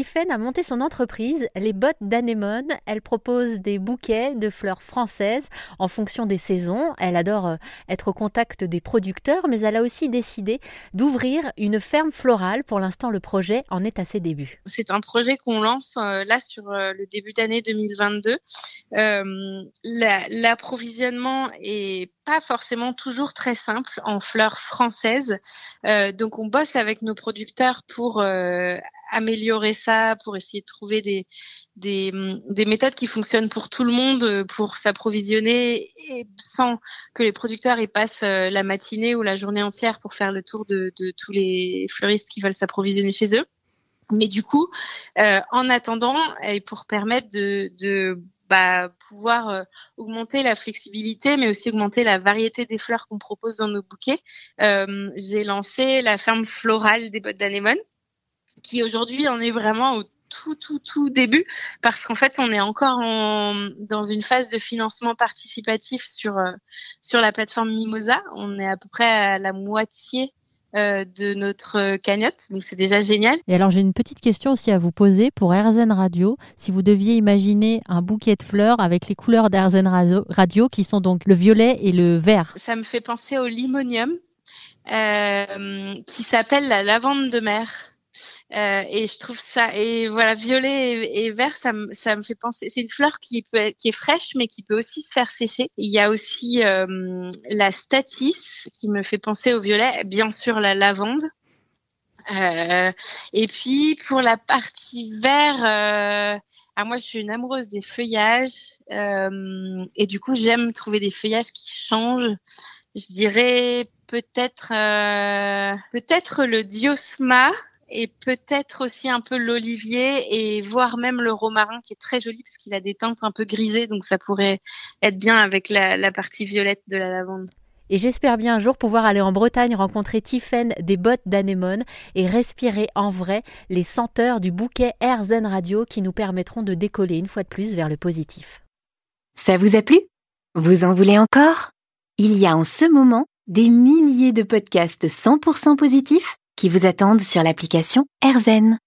Tiffaine a monté son entreprise, les bottes d'Anémone. Elle propose des bouquets de fleurs françaises en fonction des saisons. Elle adore euh, être au contact des producteurs, mais elle a aussi décidé d'ouvrir une ferme florale. Pour l'instant, le projet en est à ses débuts. C'est un projet qu'on lance euh, là sur euh, le début d'année 2022. L'approvisionnement est pas forcément toujours très simple en fleurs françaises. donc on bosse avec nos producteurs pour améliorer ça, pour essayer de trouver des, des, des, méthodes qui fonctionnent pour tout le monde, euh, pour s'approvisionner et sans que les producteurs y passent euh, la matinée ou la journée entière pour faire le tour de, de tous les fleuristes qui veulent s'approvisionner chez eux. Mais du coup, euh, en attendant, et pour permettre de, de bah, pouvoir augmenter la flexibilité, mais aussi augmenter la variété des fleurs qu'on propose dans nos bouquets, euh, j'ai lancé la ferme florale des bottes d'anémone qui aujourd'hui en est vraiment au tout, tout, tout début, parce qu'en fait, on est encore en, dans une phase de financement participatif sur, euh, sur la plateforme Mimosa. On est à peu près à la moitié euh, de notre cagnotte, donc c'est déjà génial. Et alors j'ai une petite question aussi à vous poser pour RZN Radio. Si vous deviez imaginer un bouquet de fleurs avec les couleurs d'RZN Radio, qui sont donc le violet et le vert. Ça me fait penser au limonium, euh, qui s'appelle la lavande de mer. Euh, et je trouve ça et voilà violet et, vert ça ça me fait penser c'est une fleur qui peut qui est fraîche mais qui peut aussi se faire sécher. Il y a aussi euh, la statis qui me fait penser au violet bien sûr la lavande. Euh, et puis pour la partie vert euh, ah, moi je suis une amoureuse des feuillages euh, et du coup j'aime trouver des feuillages qui changent. Je dirais peut-être peut-être le diosma et peut-être aussi un peu l'olivier et voire même le romarin qui est très joli parce qu'il a des teintes un peu grisées donc ça pourrait être bien avec la, partie violette de la lavande. Et j'espère bien un jour pouvoir aller en Bretagne rencontrer Tiffaine des bottes d'anémone et respirer en vrai les senteurs du bouquet Air Zen Radio qui nous permettront de décoller une fois de plus vers le positif. Ça vous a plu? Vous en voulez encore? Il y a en ce moment des milliers de podcasts 100% positifs qui vous attendent sur l'application AirZen.